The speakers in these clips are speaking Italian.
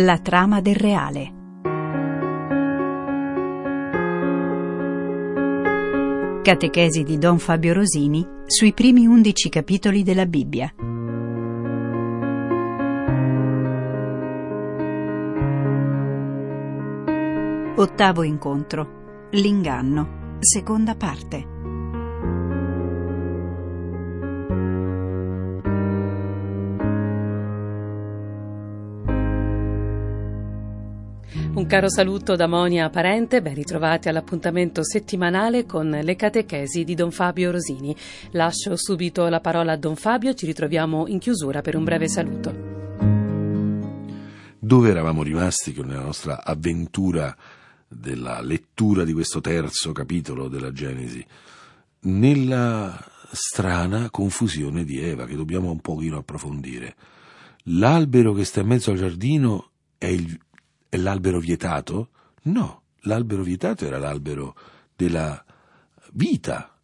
La trama del reale. Catechesi di Don Fabio Rosini sui primi undici capitoli della Bibbia. Ottavo incontro. L'inganno. Seconda parte. Caro saluto da Monia Parente, ben ritrovati all'appuntamento settimanale con le catechesi di Don Fabio Rosini. Lascio subito la parola a Don Fabio, ci ritroviamo in chiusura per un breve saluto. Dove eravamo rimasti con la nostra avventura della lettura di questo terzo capitolo della Genesi? Nella strana confusione di Eva che dobbiamo un pochino approfondire. L'albero che sta in mezzo al giardino è il l'albero vietato? No, l'albero vietato era l'albero della vita.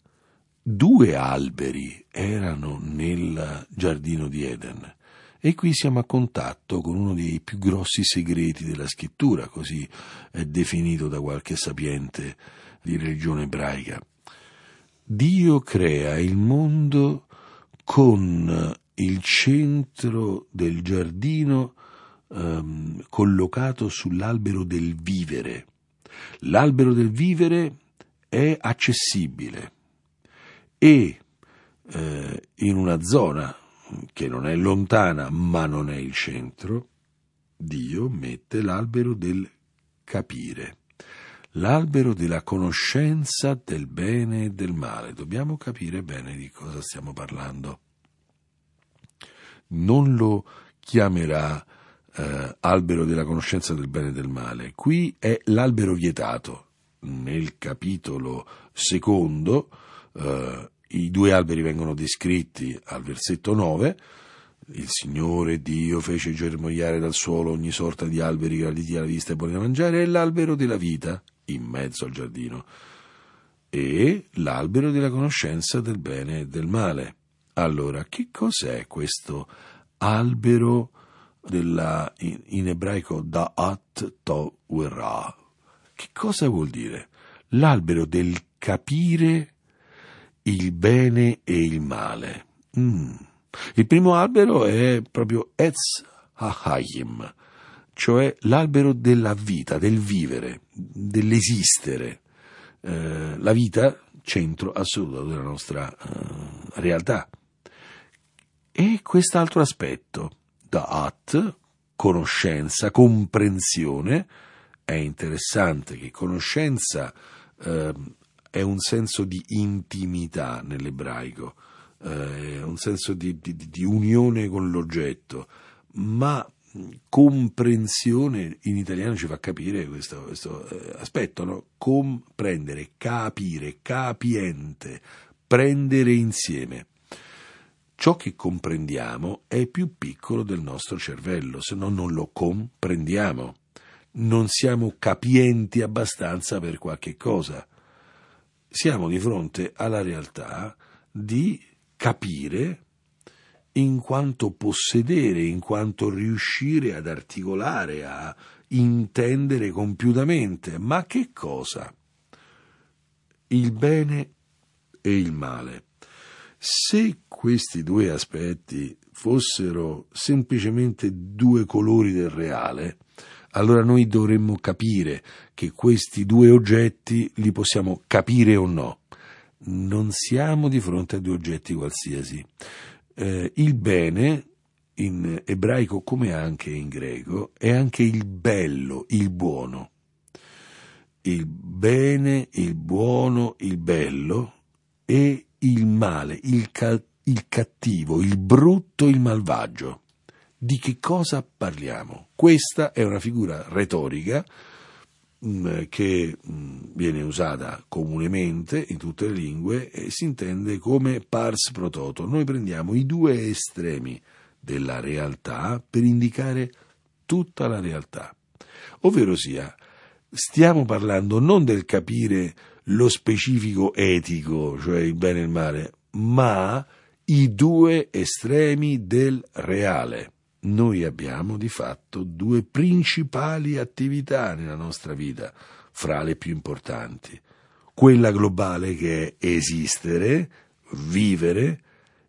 Due alberi erano nel giardino di Eden. E qui siamo a contatto con uno dei più grossi segreti della scrittura, così è definito da qualche sapiente di religione ebraica. Dio crea il mondo con il centro del giardino ehm, collocato sull'albero del vivere. L'albero del vivere è accessibile e eh, in una zona che non è lontana ma non è il centro, Dio mette l'albero del capire, l'albero della conoscenza del bene e del male. Dobbiamo capire bene di cosa stiamo parlando. Non lo chiamerà eh, albero della conoscenza del bene e del male. Qui è l'albero vietato. Nel capitolo secondo eh, i due alberi vengono descritti al versetto 9. Il Signore Dio fece germogliare dal suolo ogni sorta di alberi graditi alla vista e buoni da mangiare e l'albero della vita in mezzo al giardino e l'albero della conoscenza del bene e del male. Allora, che cos'è questo albero della, in, in ebraico Da'at Torah. Che cosa vuol dire? L'albero del capire il bene e il male. Mm. Il primo albero è proprio Etz HaHayim, cioè l'albero della vita, del vivere, dell'esistere. Eh, la vita, centro assoluto della nostra eh, realtà. E quest'altro aspetto, da'at, conoscenza, comprensione, è interessante che conoscenza eh, è un senso di intimità nell'ebraico, eh, un senso di, di, di, unione con l'oggetto, ma comprensione in italiano ci fa capire questo, questo eh, aspetto, no? comprendere, capire, capiente, prendere insieme ciò che comprendiamo è più piccolo del nostro cervello, se no non lo comprendiamo. Non siamo capienti abbastanza per qualche cosa. Siamo di fronte alla realtà di capire in quanto possedere, in quanto riuscire ad articolare, a intendere compiutamente. Ma che cosa? Il bene e il male. Se questi due aspetti fossero semplicemente due colori del reale, allora noi dovremmo capire che questi due oggetti li possiamo capire o no. Non siamo di fronte a due oggetti qualsiasi. Eh, il bene, in ebraico come anche in greco, è anche il bello, il buono. Il bene, il buono, il bello e il male, il, ca- il cattivo, il brutto, il malvagio. Di che cosa parliamo? Questa è una figura retorica mm, che mm, viene usata comunemente in tutte le lingue e si intende come pars pro toto. Noi prendiamo i due estremi della realtà per indicare tutta la realtà. Ovvero sia, stiamo parlando non del capire lo specifico etico, cioè il bene e il male, ma i due estremi del reale. noi abbiamo di fatto due principali attività nella nostra vita, fra le più importanti. Quella globale che è esistere, vivere,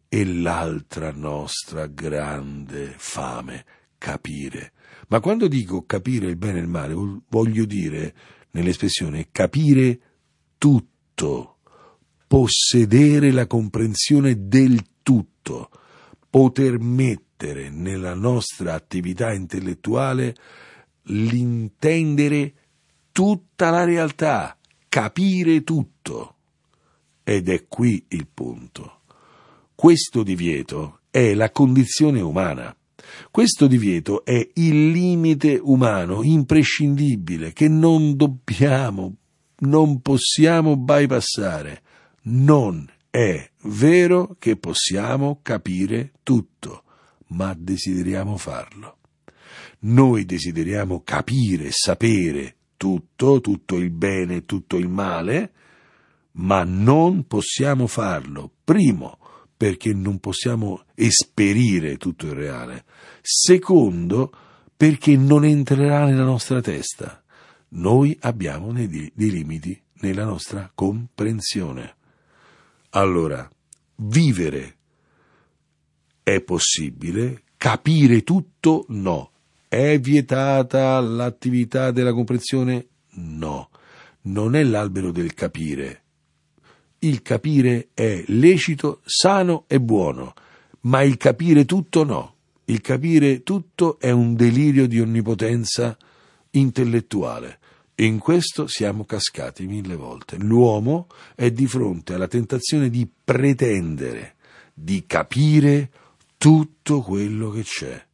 e l'altra nostra grande fame, capire. Ma quando dico capire il bene e il male, voglio dire, nell'espressione, capire tutto, possedere la comprensione del tutto, poter mettere nella nostra attività intellettuale l'intendere tutta la realtà, capire tutto. Ed è qui il punto. Questo divieto è la condizione umana. Questo divieto è il limite umano imprescindibile che non dobbiamo, non possiamo bypassare. Non è vero che possiamo capire tutto, ma desideriamo farlo. Noi desideriamo capire, sapere tutto, tutto il bene, tutto il male, ma non possiamo farlo. Primo, perché non possiamo esperire tutto il reale. Secondo, perché non entrerà nella nostra testa. Noi abbiamo dei, dei limiti nella nostra comprensione. Allora, vivere è possibile, capire tutto no. È vietata l'attività della comprensione? No. Non è l'albero del capire. Il capire è lecito, sano e buono, ma il capire tutto no. Il capire tutto è un delirio di onnipotenza intellettuale. In questo siamo cascati mille volte. L'uomo è di fronte alla tentazione di pretendere, di capire tutto quello che c'è.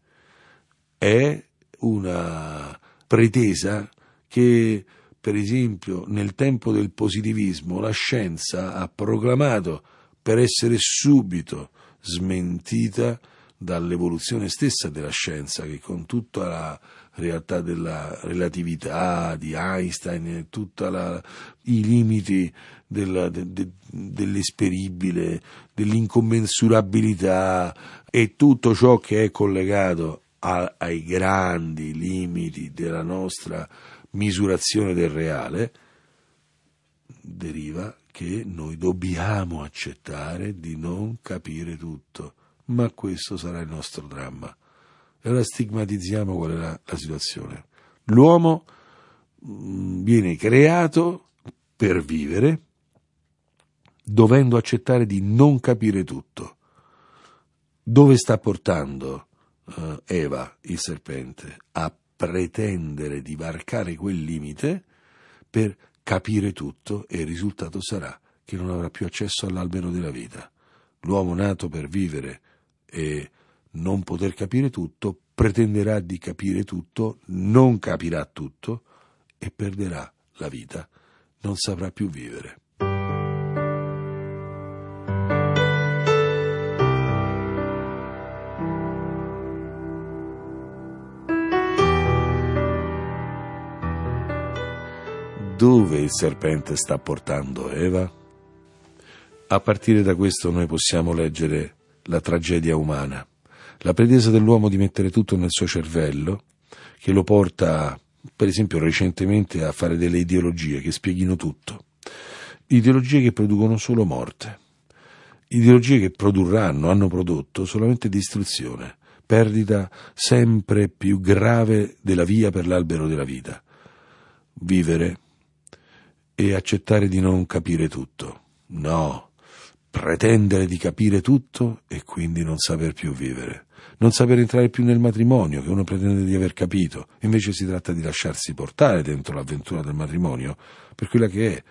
È una pretesa che, per esempio, nel tempo del positivismo la scienza ha proclamato per essere subito smentita dall'evoluzione stessa della scienza che con tutta la realtà della relatività di Einstein tutti i limiti della, de, de, dell'esperibile, dell'incommensurabilità e tutto ciò che è collegato a, ai grandi limiti della nostra misurazione del reale, deriva che noi dobbiamo accettare di non capire tutto, ma questo sarà il nostro dramma. E ora stigmatizziamo qual è la, la situazione. L'uomo mh, viene creato per vivere, dovendo accettare di non capire tutto. Dove sta portando uh, Eva, il serpente? A pretendere di varcare quel limite per capire tutto e il risultato sarà che non avrà più accesso all'albero della vita. L'uomo nato per vivere e non poter capire tutto, pretenderà di capire tutto, non capirà tutto e perderà la vita, non saprà più vivere. Dove il serpente sta portando Eva? A partire da questo noi possiamo leggere la tragedia umana la pretesa dell'uomo di mettere tutto nel suo cervello, che lo porta, per esempio, recentemente a fare delle ideologie che spieghino tutto. Ideologie che producono solo morte. Ideologie che produrranno, hanno prodotto solamente distruzione, perdita sempre più grave della via per l'albero della vita. Vivere e accettare di non capire tutto. No, pretendere di capire tutto e quindi non saper più vivere non saper entrare più nel matrimonio che uno pretende di aver capito, invece si tratta di lasciarsi portare dentro l'avventura del matrimonio per quella che è,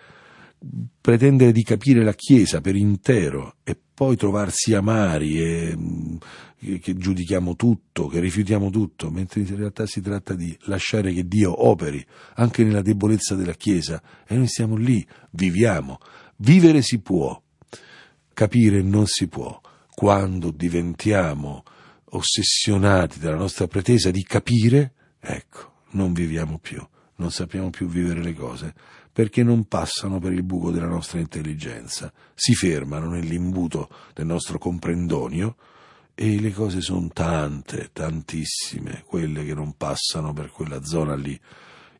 pretendere di capire la Chiesa per intero e poi trovarsi amari e mm, che giudichiamo tutto, che rifiutiamo tutto, mentre in realtà si tratta di lasciare che Dio operi anche nella debolezza della Chiesa e noi stiamo lì, viviamo. Vivere si può, capire non si può. Quando diventiamo ossessionati dalla nostra pretesa di capire, ecco, non viviamo più, non sappiamo più vivere le cose, perché non passano per il buco della nostra intelligenza, si fermano nell'imbuto del nostro comprendonio e le cose sono tante, tantissime, quelle che non passano per quella zona lì.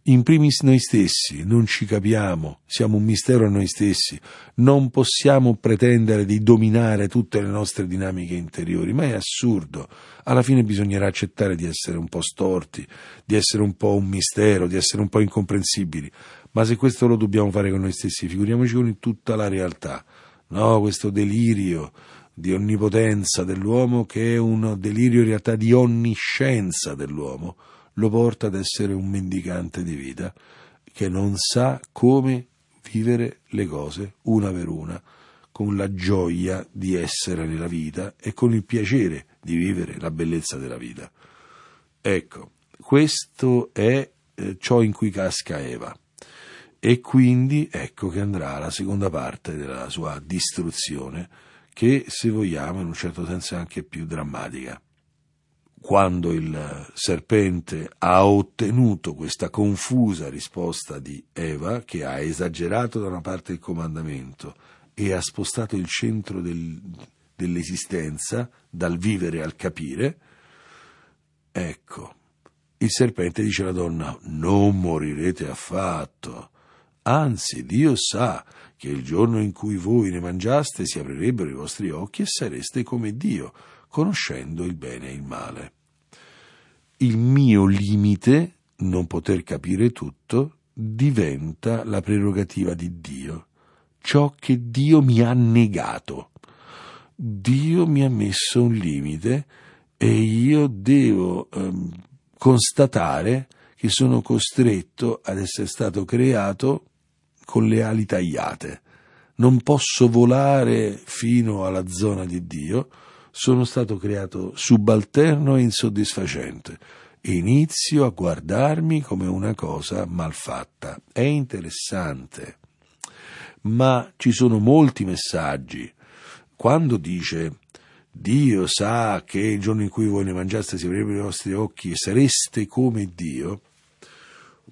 In primis noi stessi, non ci capiamo, siamo un mistero a noi stessi, non possiamo pretendere di dominare tutte le nostre dinamiche interiori, ma è assurdo. Alla fine bisognerà accettare di essere un po' storti, di essere un po' un mistero, di essere un po' incomprensibili, ma se questo lo dobbiamo fare con noi stessi, figuriamoci con tutta la realtà. No, questo delirio di onnipotenza dell'uomo che è un delirio in realtà di onniscienza dell'uomo lo porta ad essere un mendicante di vita che non sa come vivere le cose una per una, con la gioia di essere nella vita e con il piacere di vivere la bellezza della vita. Ecco, questo è eh, ciò in cui casca Eva. E quindi ecco che andrà la seconda parte della sua distruzione, che se vogliamo in un certo senso è anche più drammatica quando il serpente ha ottenuto questa confusa risposta di Eva, che ha esagerato da una parte il comandamento e ha spostato il centro del, dell'esistenza dal vivere al capire, ecco, il serpente dice alla donna, non morirete affatto. Anzi, Dio sa che il giorno in cui voi ne mangiaste si aprirebbero i vostri occhi e sareste come Dio conoscendo il bene e il male. Il mio limite, non poter capire tutto, diventa la prerogativa di Dio, ciò che Dio mi ha negato. Dio mi ha messo un limite e io devo ehm, constatare che sono costretto ad essere stato creato con le ali tagliate. Non posso volare fino alla zona di Dio, sono stato creato subalterno e insoddisfacente. Inizio a guardarmi come una cosa malfatta. È interessante. Ma ci sono molti messaggi. Quando dice Dio sa che il giorno in cui voi ne mangiaste si aprirebbero i vostri occhi e sareste come Dio,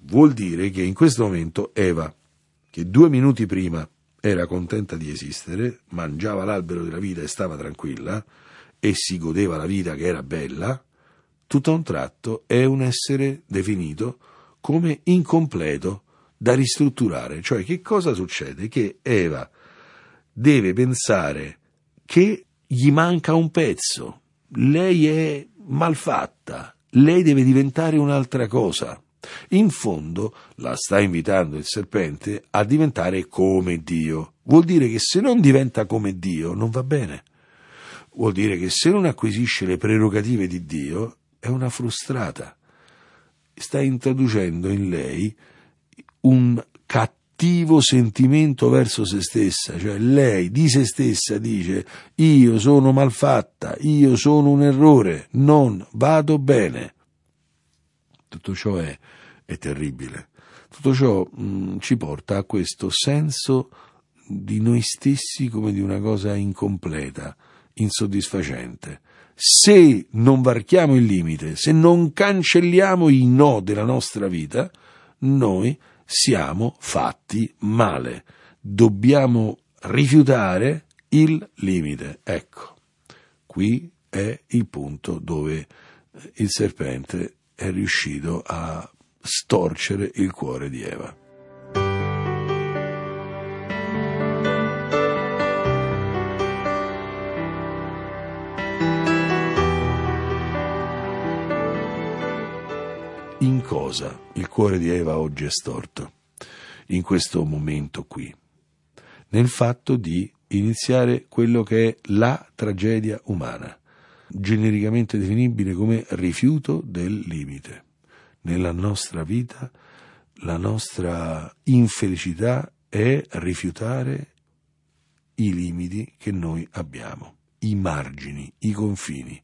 vuol dire che in questo momento Eva, che due minuti prima era contenta di esistere, mangiava l'albero della vita e stava tranquilla, e si godeva la vita che era bella, tutto a un tratto è un essere definito come incompleto da ristrutturare. Cioè che cosa succede? Che Eva deve pensare che gli manca un pezzo, lei è malfatta, lei deve diventare un'altra cosa. In fondo la sta invitando il serpente a diventare come Dio. Vuol dire che se non diventa come Dio non va bene vuol dire che se non acquisisce le prerogative di Dio è una frustrata. Sta introducendo in lei un cattivo sentimento verso se stessa, cioè lei di se stessa dice io sono malfatta, io sono un errore, non vado bene. Tutto ciò è, è terribile. Tutto ciò mh, mm, ci porta a questo senso di noi stessi come di una cosa incompleta, insoddisfacente. Se non varchiamo il limite, se non cancelliamo i no della nostra vita, noi siamo fatti male. Dobbiamo rifiutare il limite. Ecco, qui è il punto dove il serpente è riuscito a storcere il cuore di Eva. In cosa il cuore di Eva oggi è storto, in questo momento qui, nel fatto di iniziare quello che è la tragedia umana, genericamente definibile come rifiuto del limite. Nella nostra vita la nostra infelicità è rifiutare i limiti che noi abbiamo, i margini, i confini.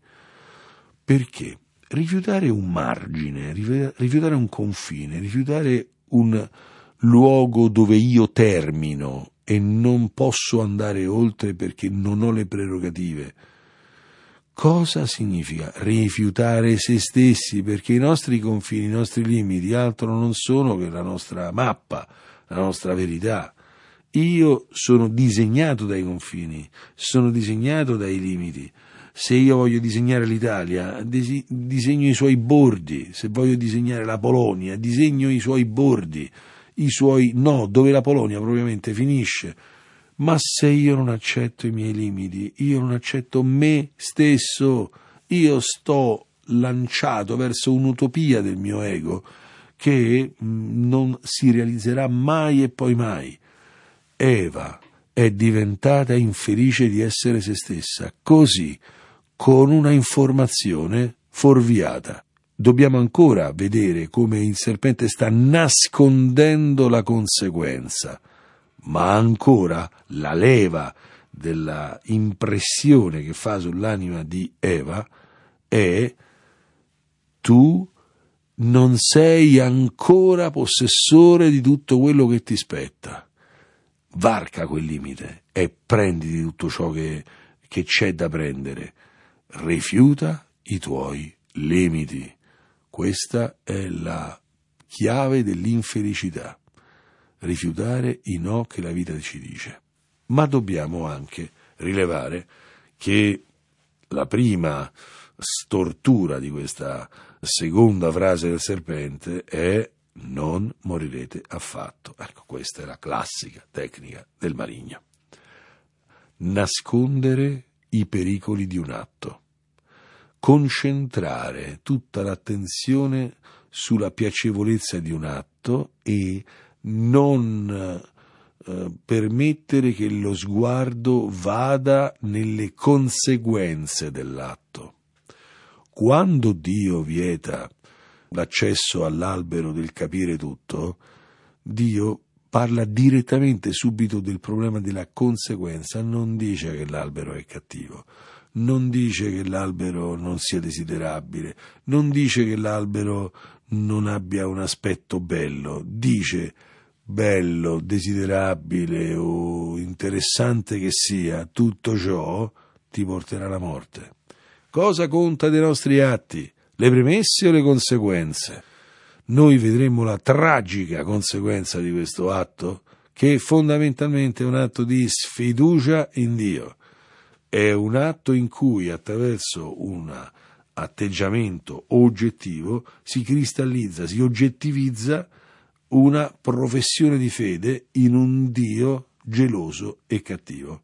Perché? Rifiutare un margine, rifiutare un confine, rifiutare un luogo dove io termino e non posso andare oltre perché non ho le prerogative. Cosa significa rifiutare se stessi? Perché i nostri confini, i nostri limiti altro non sono che la nostra mappa, la nostra verità. Io sono disegnato dai confini, sono disegnato dai limiti. Se io voglio disegnare l'Italia, disegno i suoi bordi, se voglio disegnare la Polonia, disegno i suoi bordi, i suoi no, dove la Polonia propriamente finisce. Ma se io non accetto i miei limiti, io non accetto me stesso, io sto lanciato verso un'utopia del mio ego che mm, non si realizzerà mai e poi mai. Eva è diventata infelice di essere se stessa, così, con una informazione fuorviata. Dobbiamo ancora vedere come il serpente sta nascondendo la conseguenza, ma ancora la leva della impressione che fa sull'anima di Eva è tu non sei ancora possessore di tutto quello che ti spetta. Varca quel limite e prenditi tutto ciò che, che c'è da prendere. Rifiuta i tuoi limiti. Questa è la chiave dell'infelicità. Rifiutare i no che la vita ci dice. Ma dobbiamo anche rilevare che la prima stortura di questa seconda frase del serpente è non morirete affatto. Ecco, questa è la classica tecnica del marigno. Nascondere i pericoli di un atto. Concentrare tutta l'attenzione sulla piacevolezza di un atto e non eh, permettere che lo sguardo vada nelle conseguenze dell'atto. Quando Dio vieta l'accesso all'albero del capire tutto, Dio parla direttamente subito del problema della conseguenza, non dice che l'albero è cattivo, non dice che l'albero non sia desiderabile, non dice che l'albero non abbia un aspetto bello, dice bello, desiderabile o interessante che sia, tutto ciò ti porterà alla morte. Cosa conta dei nostri atti? Le premesse o le conseguenze? Noi vedremo la tragica conseguenza di questo atto, che fondamentalmente è un atto di sfiducia in Dio. È un atto in cui attraverso un atteggiamento oggettivo si cristallizza, si oggettivizza una professione di fede in un Dio geloso e cattivo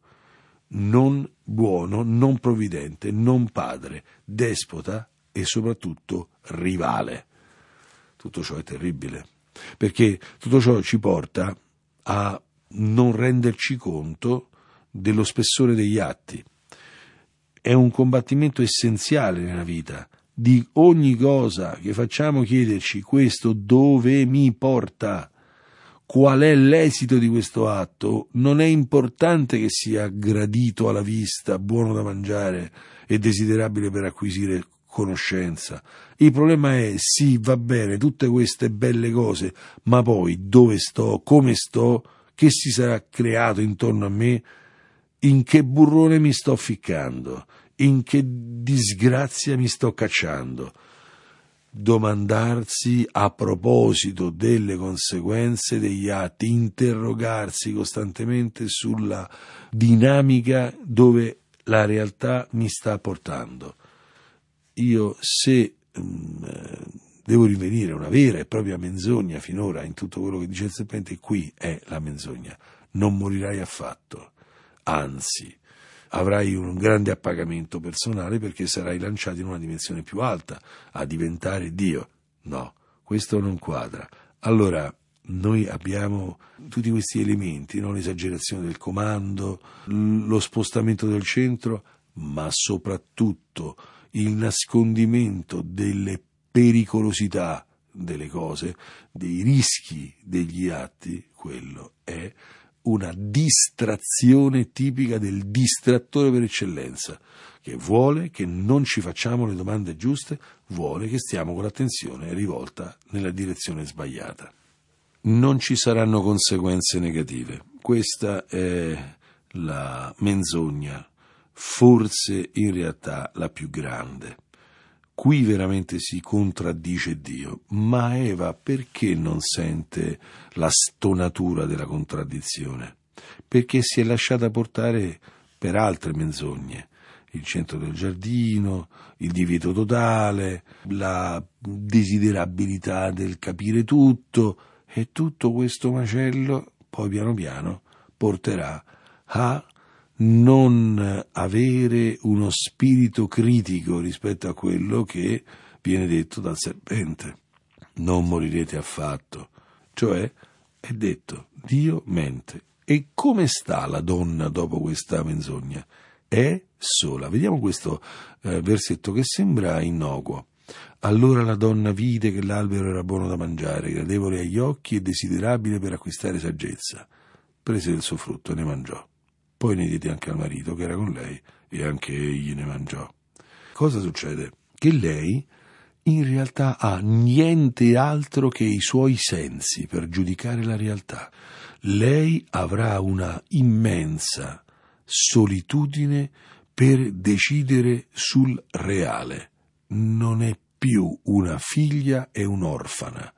non buono, non provvidente, non padre, despota e soprattutto rivale. Tutto ciò è terribile, perché tutto ciò ci porta a non renderci conto dello spessore degli atti. È un combattimento essenziale nella vita. Di ogni cosa che facciamo chiederci questo dove mi porta qual è l'esito di questo atto, non è importante che sia gradito alla vista, buono da mangiare e desiderabile per acquisire conoscenza. Il problema è sì, va bene, tutte queste belle cose, ma poi dove sto, come sto, che si sarà creato intorno a me, in che burrone mi sto ficcando, in che disgrazia mi sto cacciando domandarsi a proposito delle conseguenze degli atti, interrogarsi costantemente sulla dinamica dove la realtà mi sta portando. Io se mh, mm, devo rivenire una vera e propria menzogna finora in tutto quello che dice il serpente, qui è la menzogna. Non morirai affatto, anzi avrai un grande appagamento personale perché sarai lanciato in una dimensione più alta, a diventare Dio. No, questo non quadra. Allora, noi abbiamo tutti questi elementi, no? l'esagerazione del comando, lo spostamento del centro, ma soprattutto il nascondimento delle pericolosità delle cose, dei rischi degli atti, quello è una distrazione tipica del distrattore per eccellenza, che vuole che non ci facciamo le domande giuste, vuole che stiamo con l'attenzione rivolta nella direzione sbagliata. Non ci saranno conseguenze negative. Questa è la menzogna, forse in realtà la più grande. Qui veramente si contraddice Dio, ma Eva perché non sente la stonatura della contraddizione? Perché si è lasciata portare per altre menzogne il centro del giardino, il divieto totale, la desiderabilità del capire tutto e tutto questo macello poi piano piano porterà a non avere uno spirito critico rispetto a quello che viene detto dal serpente. Non morirete affatto. Cioè, è detto, Dio mente. E come sta la donna dopo questa menzogna? È sola. Vediamo questo eh, versetto che sembra innocuo. Allora la donna vide che l'albero era buono da mangiare, gradevole agli occhi e desiderabile per acquistare saggezza. Prese il suo frutto e ne mangiò. Poi ne diede anche al marito che era con lei e anche egli ne mangiò. Cosa succede? Che lei in realtà ha niente altro che i suoi sensi per giudicare la realtà. Lei avrà una immensa solitudine per decidere sul reale. Non è più una figlia e un'orfana.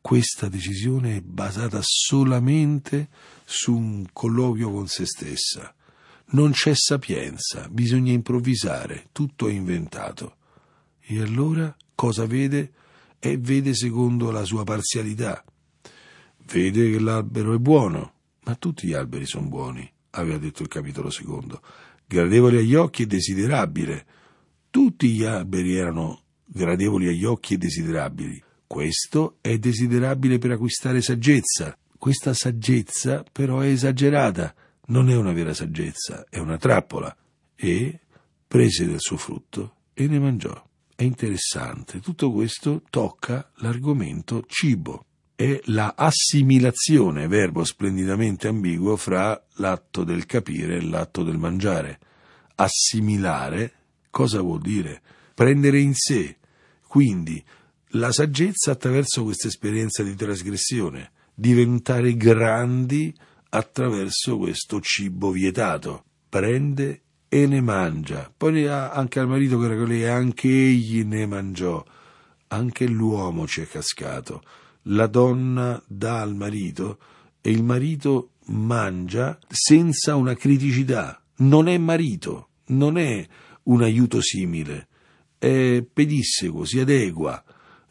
Questa decisione è basata solamente su un colloquio con se stessa. Non c'è sapienza, bisogna improvvisare, tutto è inventato. E allora cosa vede? E vede secondo la sua parzialità. Vede che l'albero è buono, ma tutti gli alberi sono buoni, aveva detto il capitolo secondo. Gradevole agli occhi e desiderabile. Tutti gli alberi erano gradevoli agli occhi e desiderabili. Questo è desiderabile per acquistare saggezza. Questa saggezza però è esagerata, non è una vera saggezza, è una trappola. E prese del suo frutto e ne mangiò. È interessante, tutto questo tocca l'argomento cibo. È la assimilazione, verbo splendidamente ambiguo, fra l'atto del capire e l'atto del mangiare. Assimilare cosa vuol dire? Prendere in sé, quindi la saggezza attraverso questa esperienza di trasgressione, diventare grandi attraverso questo cibo vietato. Prende e ne mangia. Poi anche al marito che era con lei, anche egli ne mangiò. Anche l'uomo ci è cascato. La donna dà al marito e il marito mangia senza una criticità. Non è marito, non è un aiuto simile è pedissequo, si adegua,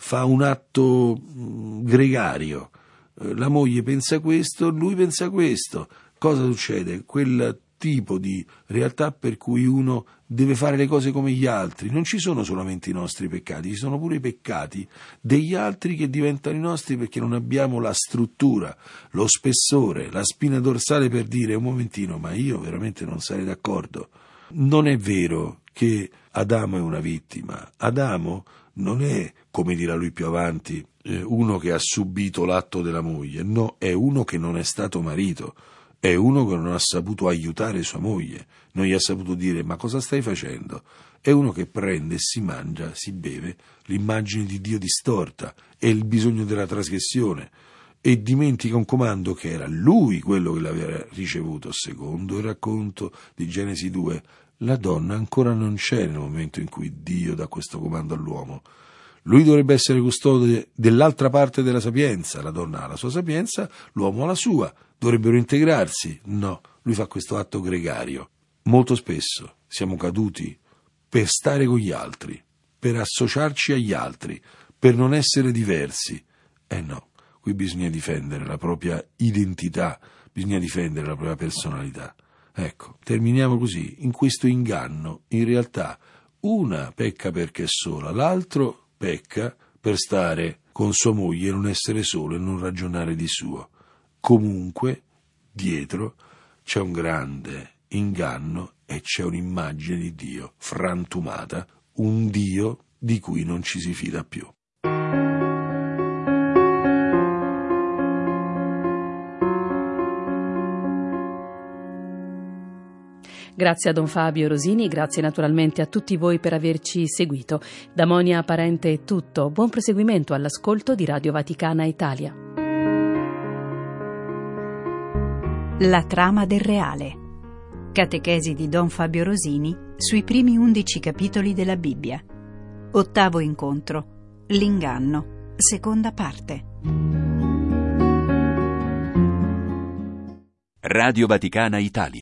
fa un atto mm, gregario. Eh, la moglie pensa questo, lui pensa questo. Cosa succede? Quel tipo di realtà per cui uno deve fare le cose come gli altri. Non ci sono solamente i nostri peccati, ci sono pure i peccati degli altri che diventano i nostri perché non abbiamo la struttura, lo spessore, la spina dorsale per dire un momentino, ma io veramente non sarei d'accordo. Non è vero che Adamo è una vittima. Adamo non è, come dirà lui più avanti, eh, uno che ha subito l'atto della moglie, no, è uno che non è stato marito, è uno che non ha saputo aiutare sua moglie, non gli ha saputo dire ma cosa stai facendo? È uno che prende si mangia, si beve l'immagine di Dio distorta. E il bisogno della trasgressione. E dimentica un comando che era lui quello che l'aveva ricevuto, secondo il racconto di Genesi 2, la donna ancora non c'è nel momento in cui Dio dà questo comando all'uomo. Lui dovrebbe essere custode dell'altra parte della sapienza, la donna ha la sua sapienza, l'uomo ha la sua, dovrebbero integrarsi. No, lui fa questo atto gregario. Molto spesso siamo caduti per stare con gli altri, per associarci agli altri, per non essere diversi. Eh no, qui bisogna difendere la propria identità, bisogna difendere la propria personalità. Ecco, terminiamo così, in questo inganno, in realtà una pecca perché è sola, l'altro pecca per stare con sua moglie e non essere solo e non ragionare di suo. Comunque, dietro c'è un grande inganno e c'è un'immagine di Dio frantumata, un Dio di cui non ci si fida più. Grazie a Don Fabio Rosini, grazie naturalmente a tutti voi per averci seguito. Da Monia Parente è tutto. Buon proseguimento all'ascolto di Radio Vaticana Italia. La trama del reale. Catechesi di Don Fabio Rosini sui primi undici capitoli della Bibbia. Ottavo incontro. L'inganno. Seconda parte. Radio Vaticana Italia.